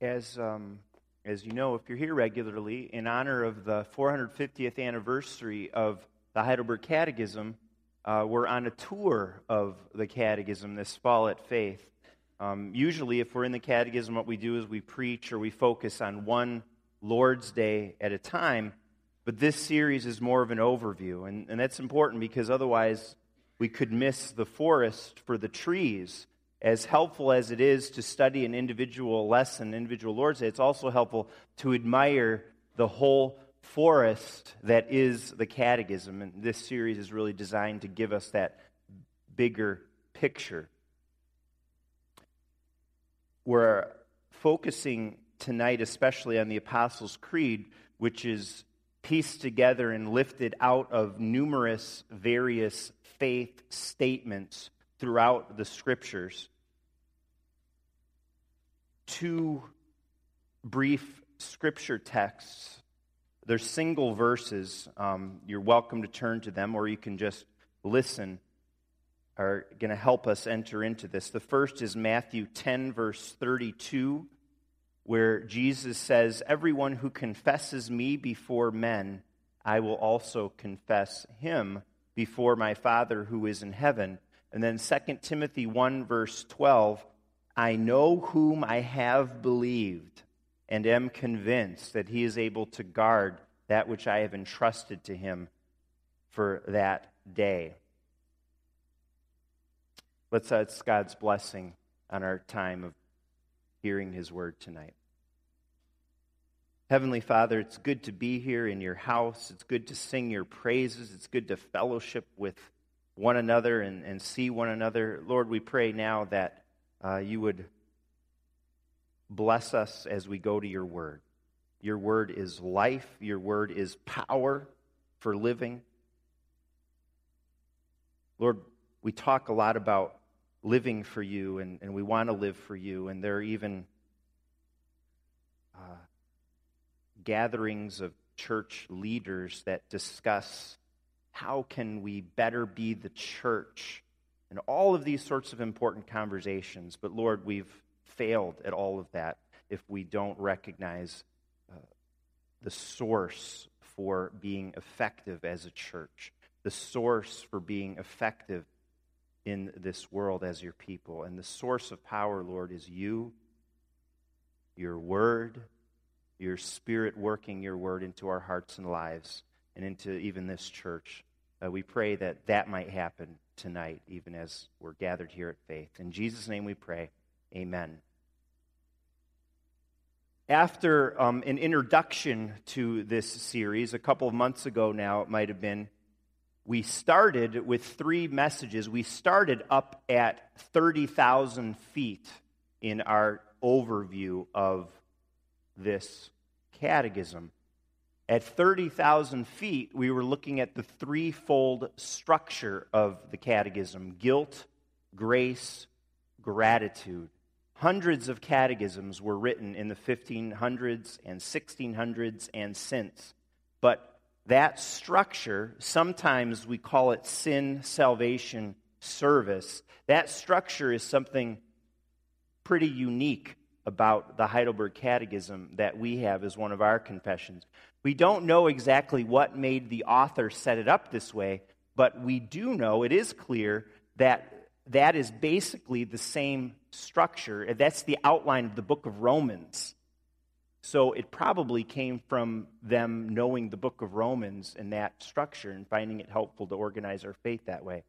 as, um, as you know, if you're here regularly, in honor of the 450th anniversary of the Heidelberg Catechism, uh, we're on a tour of the Catechism this fall at Faith. Um, usually, if we're in the Catechism, what we do is we preach or we focus on one Lord's Day at a time. But this series is more of an overview, and, and that's important because otherwise we could miss the forest for the trees as helpful as it is to study an individual lesson, individual Lord's Day, it's also helpful to admire the whole forest that is the catechism. And this series is really designed to give us that bigger picture. We're focusing tonight, especially on the Apostles' Creed, which is pieced together and lifted out of numerous various faith statements throughout the scriptures. Two brief scripture texts. They're single verses. Um, you're welcome to turn to them, or you can just listen, are going to help us enter into this. The first is Matthew 10, verse 32, where Jesus says, Everyone who confesses me before men, I will also confess him before my Father who is in heaven. And then 2 Timothy 1, verse 12 I know whom I have believed and am convinced that he is able to guard that which I have entrusted to him for that day. Let's uh, ask God's blessing on our time of hearing his word tonight. Heavenly Father, it's good to be here in your house. It's good to sing your praises. It's good to fellowship with one another and, and see one another. Lord, we pray now that uh, you would bless us as we go to your word. Your word is life, your word is power for living. Lord, we talk a lot about living for you, and, and we want to live for you, and there are even uh, gatherings of church leaders that discuss how can we better be the church? And all of these sorts of important conversations. But Lord, we've failed at all of that if we don't recognize uh, the source for being effective as a church, the source for being effective in this world as your people. And the source of power, Lord, is you, your word, your spirit working your word into our hearts and lives and into even this church. Uh, we pray that that might happen tonight, even as we're gathered here at faith. In Jesus' name we pray. Amen. After um, an introduction to this series, a couple of months ago now, it might have been, we started with three messages. We started up at 30,000 feet in our overview of this catechism. At 30,000 feet, we were looking at the threefold structure of the catechism guilt, grace, gratitude. Hundreds of catechisms were written in the 1500s and 1600s and since. But that structure, sometimes we call it sin, salvation, service, that structure is something pretty unique about the Heidelberg Catechism that we have as one of our confessions. We don't know exactly what made the author set it up this way, but we do know, it is clear, that that is basically the same structure. That's the outline of the book of Romans. So it probably came from them knowing the book of Romans and that structure and finding it helpful to organize our faith that way.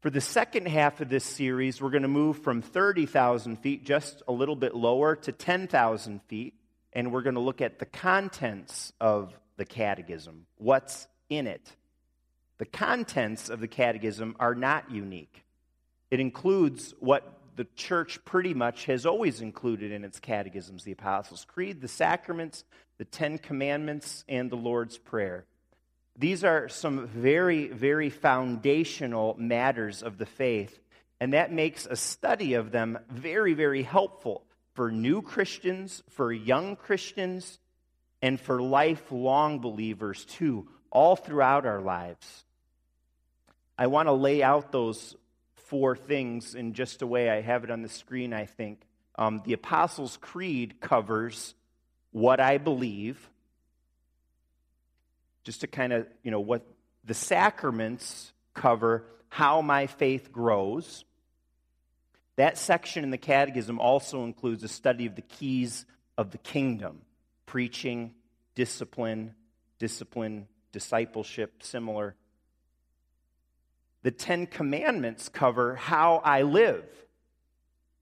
For the second half of this series, we're going to move from 30,000 feet, just a little bit lower, to 10,000 feet and we're going to look at the contents of the catechism, what's in it. The contents of the catechism are not unique. It includes what the church pretty much has always included in its catechisms the Apostles' Creed, the sacraments, the Ten Commandments, and the Lord's Prayer. These are some very, very foundational matters of the faith, and that makes a study of them very, very helpful for new Christians, for young Christians, and for lifelong believers too, all throughout our lives. I want to lay out those four things in just a way I have it on the screen, I think, um, the Apostles' Creed covers what I believe, just to kind of, you know, what the sacraments cover how my faith grows. That section in the Catechism also includes a study of the keys of the kingdom preaching, discipline, discipline, discipleship, similar. The Ten Commandments cover how I live.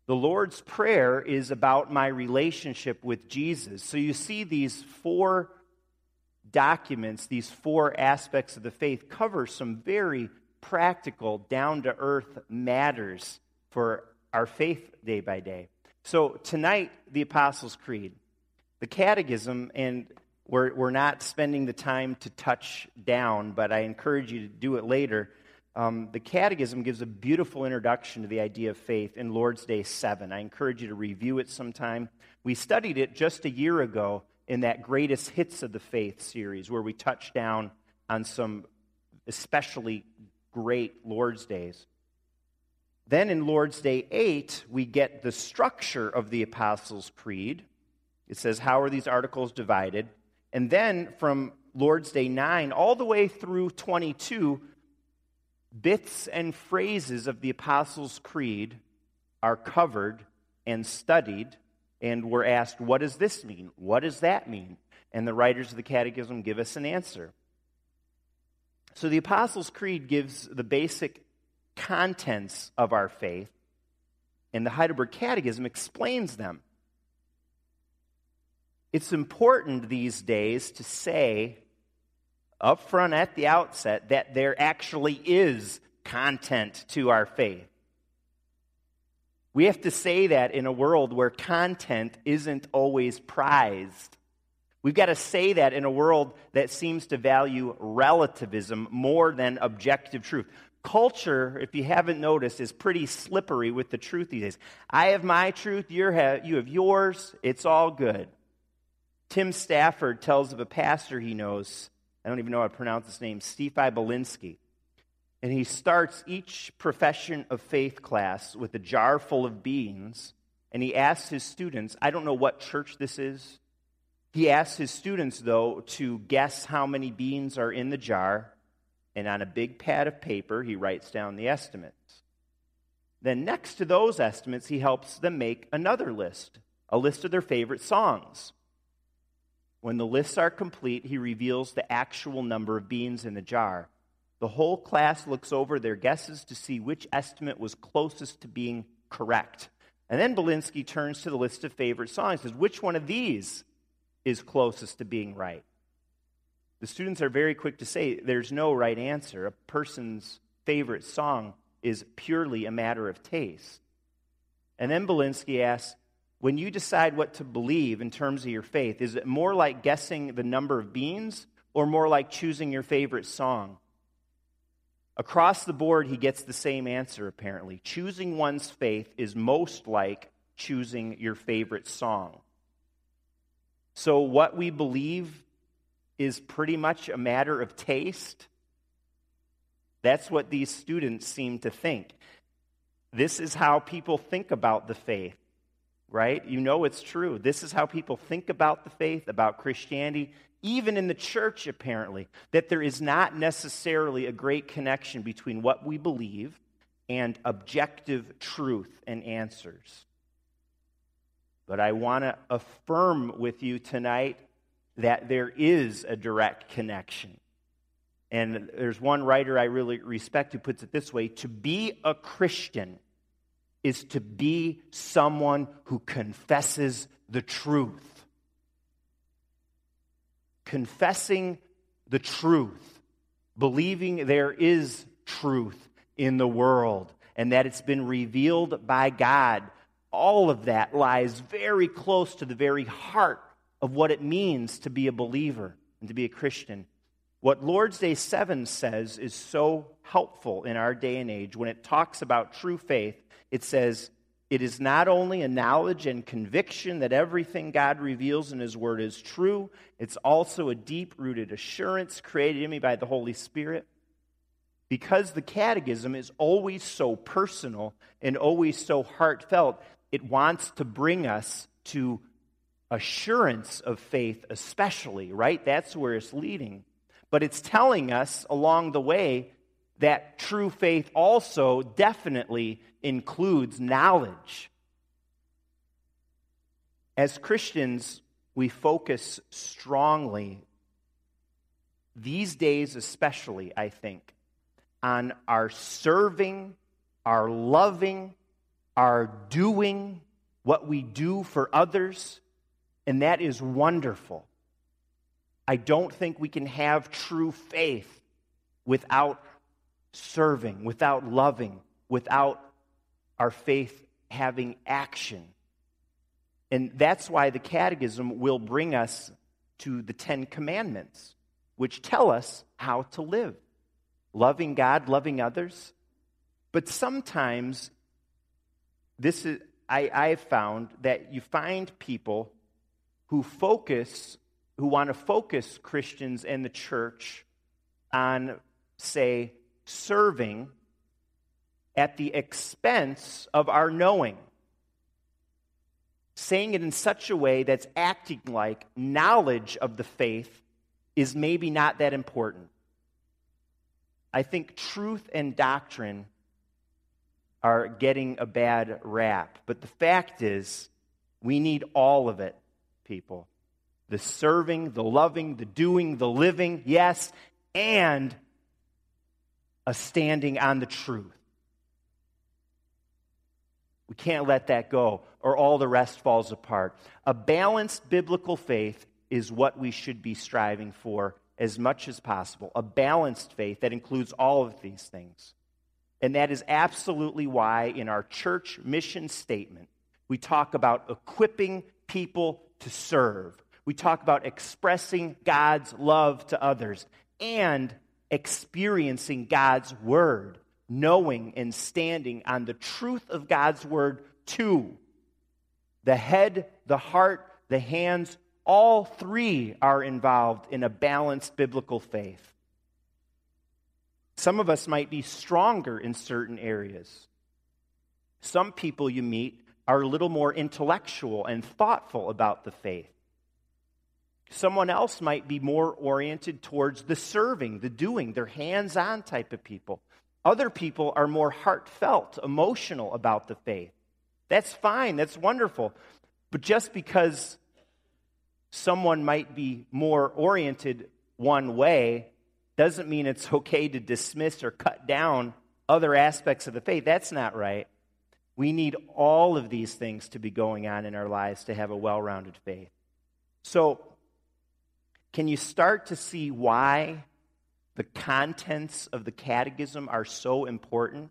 The Lord's Prayer is about my relationship with Jesus. So you see, these four documents, these four aspects of the faith, cover some very practical, down to earth matters for our faith day by day. So tonight, the Apostles' Creed, the Catechism, and we're, we're not spending the time to touch down, but I encourage you to do it later. Um, the Catechism gives a beautiful introduction to the idea of faith in Lord's Day 7. I encourage you to review it sometime. We studied it just a year ago in that Greatest Hits of the Faith series, where we touched down on some especially great Lord's Days. Then in Lord's Day 8, we get the structure of the Apostles' Creed. It says, How are these articles divided? And then from Lord's Day 9 all the way through 22, bits and phrases of the Apostles' Creed are covered and studied, and we're asked, What does this mean? What does that mean? And the writers of the Catechism give us an answer. So the Apostles' Creed gives the basic contents of our faith, and the Heidelberg Catechism explains them. It's important these days to say up front at the outset that there actually is content to our faith. We have to say that in a world where content isn't always prized. We've got to say that in a world that seems to value relativism more than objective truth. Culture, if you haven't noticed, is pretty slippery with the truth these days. I have my truth, you have, you have yours, it's all good. Tim Stafford tells of a pastor he knows, I don't even know how to pronounce his name, Steve Belinsky. And he starts each profession of faith class with a jar full of beans, and he asks his students, I don't know what church this is. He asks his students, though, to guess how many beans are in the jar and on a big pad of paper, he writes down the estimates. Then, next to those estimates, he helps them make another list, a list of their favorite songs. When the lists are complete, he reveals the actual number of beans in the jar. The whole class looks over their guesses to see which estimate was closest to being correct. And then Belinsky turns to the list of favorite songs and says, Which one of these is closest to being right? The students are very quick to say there's no right answer. A person's favorite song is purely a matter of taste. And then Belinsky asks, when you decide what to believe in terms of your faith, is it more like guessing the number of beans or more like choosing your favorite song? Across the board, he gets the same answer, apparently. Choosing one's faith is most like choosing your favorite song. So, what we believe is pretty much a matter of taste. That's what these students seem to think. This is how people think about the faith, right? You know it's true. This is how people think about the faith, about Christianity, even in the church, apparently, that there is not necessarily a great connection between what we believe and objective truth and answers. But I want to affirm with you tonight that there is a direct connection. And there's one writer I really respect who puts it this way to be a Christian is to be someone who confesses the truth. Confessing the truth, believing there is truth in the world and that it's been revealed by God, all of that lies very close to the very heart of what it means to be a believer and to be a Christian. What Lord's Day 7 says is so helpful in our day and age. When it talks about true faith, it says, it is not only a knowledge and conviction that everything God reveals in His Word is true, it's also a deep rooted assurance created in me by the Holy Spirit. Because the catechism is always so personal and always so heartfelt, it wants to bring us to assurance of faith, especially, right? That's where it's leading. But it's telling us along the way that true faith also definitely includes knowledge. As Christians, we focus strongly, these days especially, I think, on our serving, our loving, our doing, what we do for others, and that is wonderful. I don't think we can have true faith without serving, without loving, without our faith having action. And that's why the Catechism will bring us to the Ten Commandments, which tell us how to live loving God, loving others. But sometimes, this is, I, I've found that you find people who focus, who want to focus Christians and the church on, say, serving at the expense of our knowing. Saying it in such a way that's acting like knowledge of the faith is maybe not that important. I think truth and doctrine are getting a bad rap. But the fact is, we need all of it, people. The serving, the loving, the doing, the living, yes, and a standing on the truth. We can't let that go, or all the rest falls apart. A balanced biblical faith is what we should be striving for as much as possible. A balanced faith that includes all of these things. And that is absolutely why, in our church mission statement, we talk about equipping people to serve. We talk about expressing God's love to others and experiencing God's word, knowing and standing on the truth of God's word too. The head, the heart, the hands, all three are involved in a balanced biblical faith. Some of us might be stronger in certain areas. Some people you meet are a little more intellectual and thoughtful about the faith. Someone else might be more oriented towards the serving, the doing. They're hands on type of people. Other people are more heartfelt, emotional about the faith. That's fine, that's wonderful. But just because someone might be more oriented one way doesn't mean it's okay to dismiss or cut down other aspects of the faith. That's not right. We need all of these things to be going on in our lives to have a well rounded faith. So, can you start to see why the contents of the catechism are so important?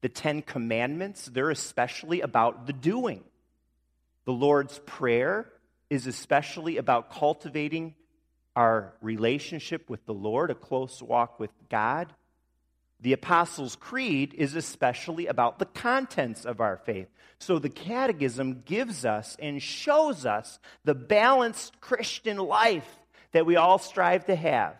The Ten Commandments, they're especially about the doing. The Lord's Prayer is especially about cultivating our relationship with the Lord, a close walk with God. The Apostles' Creed is especially about the contents of our faith. So the Catechism gives us and shows us the balanced Christian life that we all strive to have.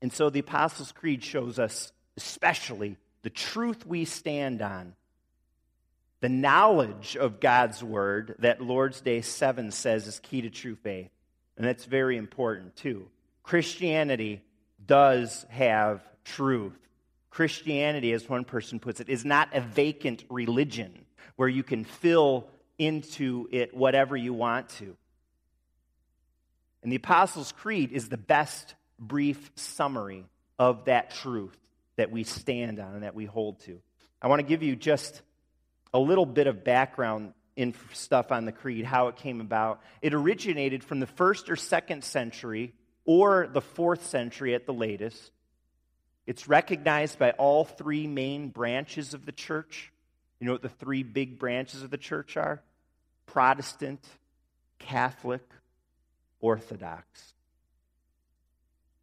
And so the Apostles' Creed shows us especially the truth we stand on, the knowledge of God's Word that Lord's Day 7 says is key to true faith and that's very important too. Christianity does have truth. Christianity, as one person puts it, is not a vacant religion where you can fill into it whatever you want to. And the Apostles' Creed is the best brief summary of that truth that we stand on and that we hold to. I want to give you just a little bit of background in stuff on the creed, how it came about. It originated from the first or second century or the fourth century at the latest. It's recognized by all three main branches of the church. You know what the three big branches of the church are? Protestant, Catholic, Orthodox.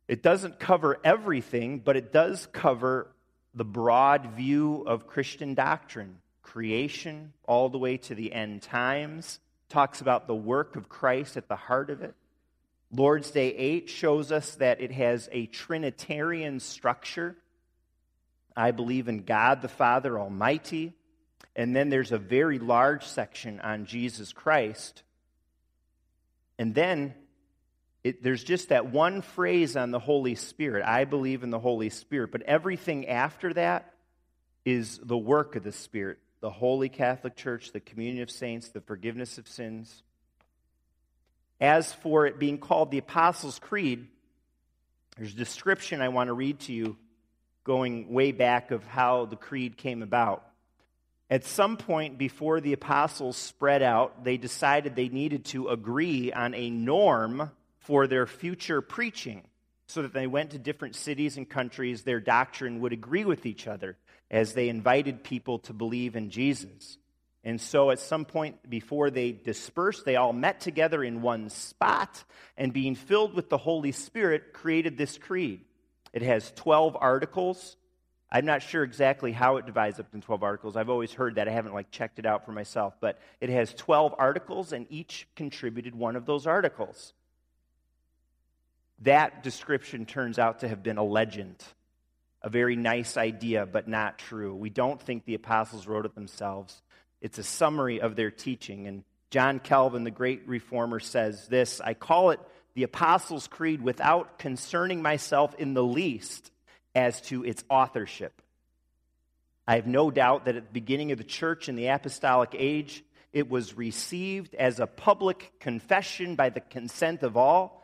It doesn't cover everything, but it does cover the broad view of Christian doctrine creation all the way to the end times, talks about the work of Christ at the heart of it. Lord's Day 8 shows us that it has a Trinitarian structure. I believe in God the Father Almighty, and then there's a very large section on Jesus Christ. And then it, there's just that one phrase on the Holy Spirit I believe in the Holy Spirit. But everything after that is the work of the Spirit the Holy Catholic Church, the communion of saints, the forgiveness of sins. As for it being called the Apostles' Creed, there's a description I want to read to you going way back of how the creed came about. At some point before the apostles spread out, they decided they needed to agree on a norm for their future preaching so that they went to different cities and countries, their doctrine would agree with each other as they invited people to believe in Jesus. And so at some point before they dispersed, they all met together in one spot and, being filled with the Holy Spirit, created this creed. It has 12 articles. I'm not sure exactly how it divides up in 12 articles. I've always heard that. I haven't like checked it out for myself, but it has 12 articles and each contributed one of those articles that description turns out to have been a legend, a very nice idea, but not true. We don't think the apostles wrote it themselves. It's a summary of their teaching. And John Calvin, the great reformer, says this I call it the Apostles' Creed without concerning myself in the least as to its authorship. I have no doubt that at the beginning of the church in the apostolic age, it was received as a public confession by the consent of all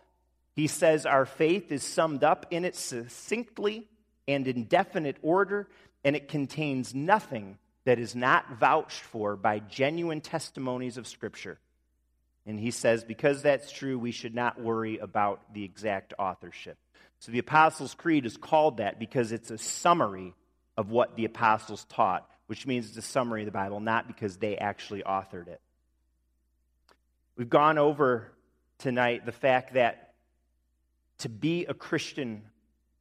he says our faith is summed up in it succinctly and in definite order, and it contains nothing that is not vouched for by genuine testimonies of Scripture. And he says, because that's true, we should not worry about the exact authorship. So the Apostles' Creed is called that because it's a summary of what the apostles taught, which means it's a summary of the Bible, not because they actually authored it. We've gone over tonight the fact that to be a Christian,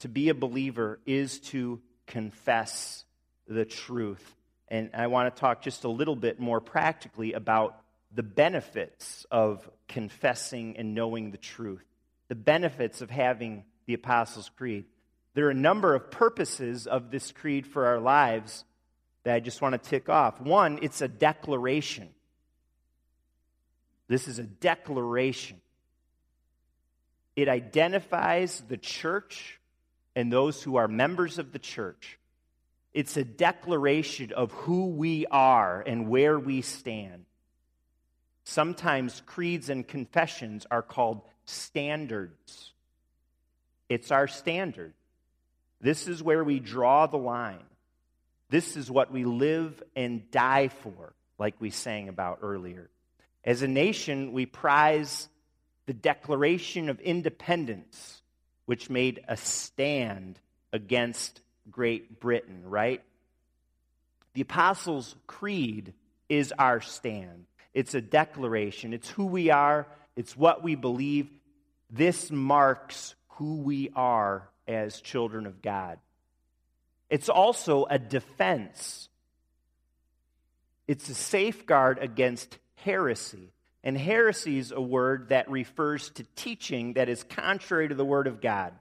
to be a believer, is to confess the truth. And I want to talk just a little bit more practically about the benefits of confessing and knowing the truth, the benefits of having the Apostles' Creed. There are a number of purposes of this creed for our lives that I just want to tick off. One, it's a declaration. This is a declaration. It identifies the church and those who are members of the church. It's a declaration of who we are and where we stand. Sometimes creeds and confessions are called standards. It's our standard. This is where we draw the line. This is what we live and die for, like we sang about earlier. As a nation, we prize the Declaration of Independence, which made a stand against Great Britain, right? The Apostles' Creed is our stand. It's a declaration, it's who we are, it's what we believe. This marks who we are as children of God. It's also a defense, it's a safeguard against heresy. And heresy is a word that refers to teaching that is contrary to the Word of God.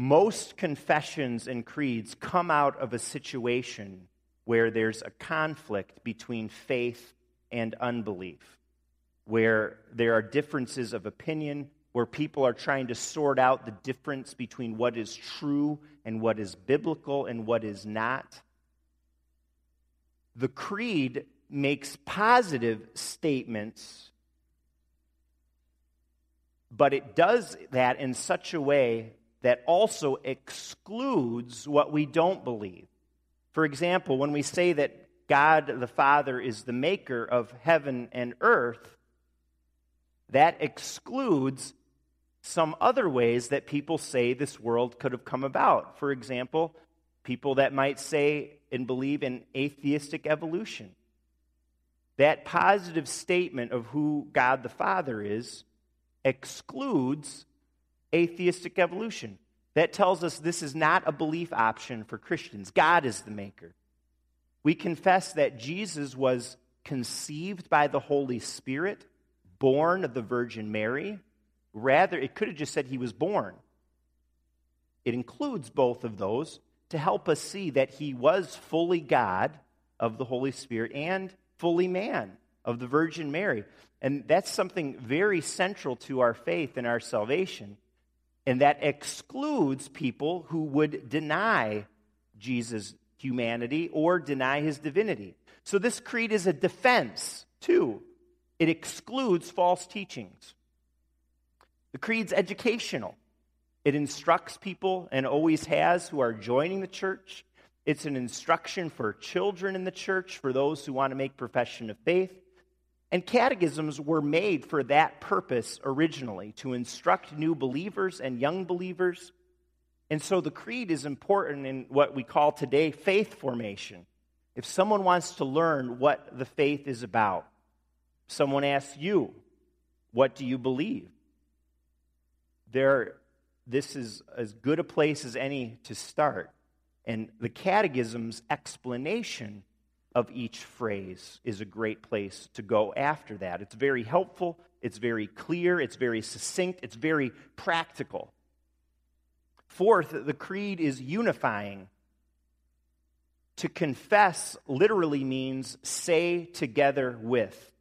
Most confessions and creeds come out of a situation where there's a conflict between faith and unbelief, where there are differences of opinion, where people are trying to sort out the difference between what is true and what is biblical and what is not. The creed makes positive statements, but it does that in such a way that also excludes what we don't believe. For example, when we say that God the Father is the maker of heaven and earth, that excludes some other ways that people say this world could have come about. For example, people that might say and believe in atheistic evolution that positive statement of who God the Father is excludes atheistic evolution. That tells us this is not a belief option for Christians. God is the maker. We confess that Jesus was conceived by the Holy Spirit, born of the Virgin Mary. Rather, it could have just said he was born. It includes both of those, to help us see that he was fully God of the Holy Spirit and fully man of the Virgin Mary. And that's something very central to our faith and our salvation. And that excludes people who would deny Jesus' humanity or deny his divinity. So this creed is a defense, too. It excludes false teachings. The creed's educational. It instructs people, and always has, who are joining the church. It's an instruction for children in the church, for those who want to make profession of faith. And catechisms were made for that purpose originally, to instruct new believers and young believers. And so the creed is important in what we call today faith formation. If someone wants to learn what the faith is about, someone asks you, What do you believe? There, this is as good a place as any to start. And the catechism's explanation of each phrase is a great place to go after that. It's very helpful, it's very clear, it's very succinct, it's very practical. Fourth, the creed is unifying. To confess literally means say together with.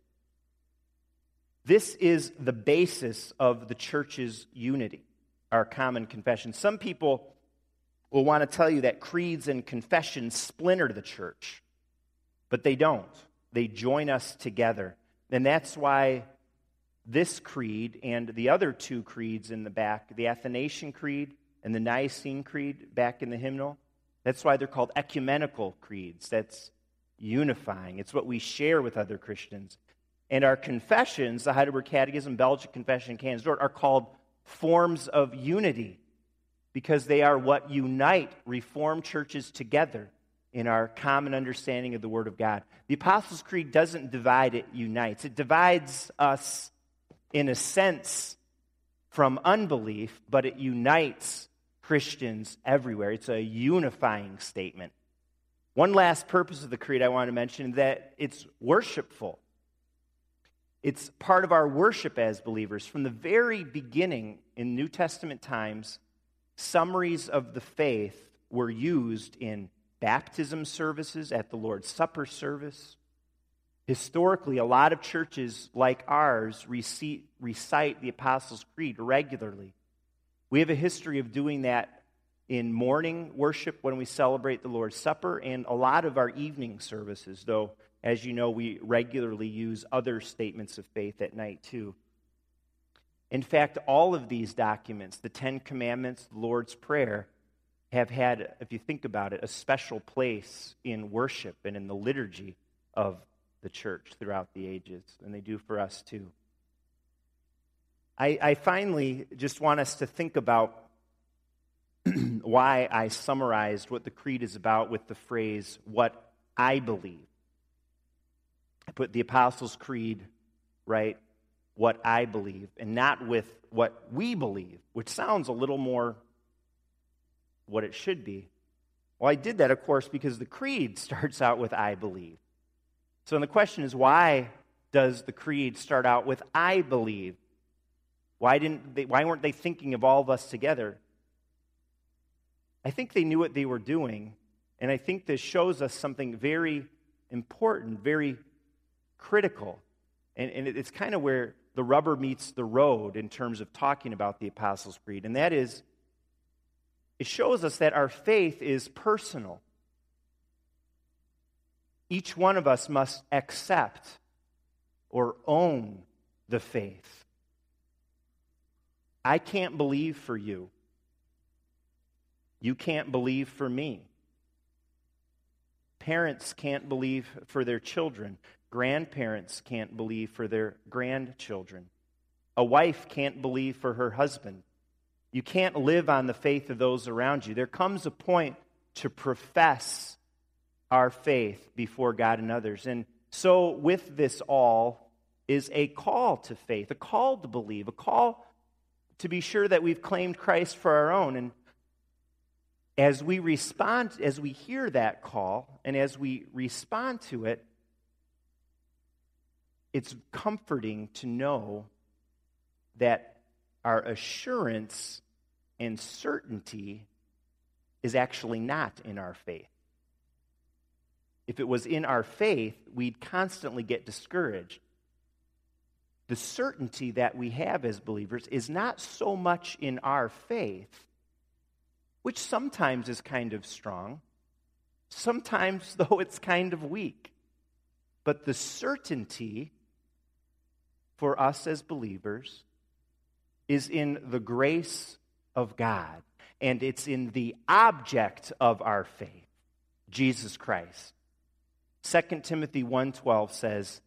This is the basis of the church's unity, our common confession. Some people will want to tell you that creeds and confessions splinter the church. But they don't. They join us together. And that's why this creed and the other two creeds in the back, the Athanasian Creed and the Nicene Creed back in the hymnal, that's why they're called ecumenical creeds. That's unifying. It's what we share with other Christians. And our confessions, the Heidelberg Catechism, Belgic Confession, and Canons Dort, are called forms of unity because they are what unite Reformed churches together in our common understanding of the Word of God. The Apostles' Creed doesn't divide, it unites. It divides us, in a sense, from unbelief, but it unites Christians everywhere. It's a unifying statement. One last purpose of the Creed I want to mention is that it's worshipful. It's part of our worship as believers. From the very beginning in New Testament times, summaries of the faith were used in baptism services, at the Lord's Supper service. Historically, a lot of churches like ours recite the Apostles' Creed regularly. We have a history of doing that in morning worship when we celebrate the Lord's Supper and a lot of our evening services, though, as you know, we regularly use other statements of faith at night too. In fact, all of these documents, the Ten Commandments, the Lord's Prayer, have had, if you think about it, a special place in worship and in the liturgy of the church throughout the ages, and they do for us too. I, I finally just want us to think about why I summarized what the creed is about with the phrase, what I believe. I put the Apostles' Creed, right? What I believe, and not with what we believe, which sounds a little more what it should be. Well, I did that, of course, because the creed starts out with I believe. So the question is why does the creed start out with I believe? Why, didn't they, why weren't they thinking of all of us together? I think they knew what they were doing, and I think this shows us something very important, very critical. And, and it's kind of where the rubber meets the road in terms of talking about the Apostles' Creed, and that is it shows us that our faith is personal. Each one of us must accept or own the faith. I can't believe for you. You can't believe for me. Parents can't believe for their children. Grandparents can't believe for their grandchildren. A wife can't believe for her husband. You can't live on the faith of those around you. There comes a point to profess our faith before God and others. And so, with this all, is a call to faith, a call to believe, a call to be sure that we've claimed Christ for our own. And as we respond, as we hear that call, and as we respond to it, it's comforting to know that our assurance and certainty is actually not in our faith. If it was in our faith, we'd constantly get discouraged. The certainty that we have as believers is not so much in our faith, which sometimes is kind of strong, sometimes, though, it's kind of weak. But the certainty for us as believers is in the grace of God, and it's in the object of our faith, Jesus Christ. 2 Timothy 1:12 says,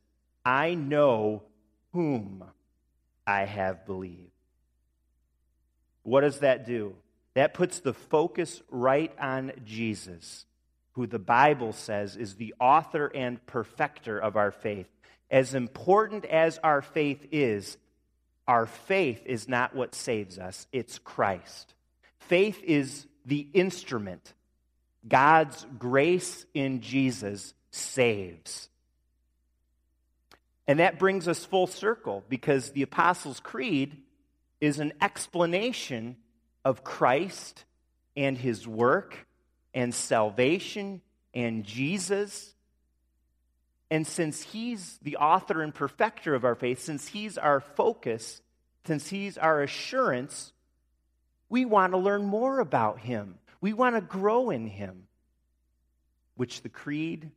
"I know whom I have believed." What does that do? That puts the focus right on Jesus, who the Bible says is the author and perfecter of our faith. As important as our faith is, our faith is not what saves us, it's Christ. Faith is the instrument. God's grace in Jesus saves. And that brings us full circle because the Apostles' Creed is an explanation of Christ and his work and salvation and Jesus. And since he's the author and perfecter of our faith, since he's our focus, since he's our assurance, we want to learn more about him. We want to grow in him, which the Creed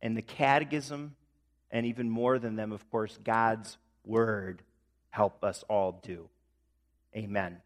and the Catechism, and even more than them, of course, God's Word help us all do. Amen.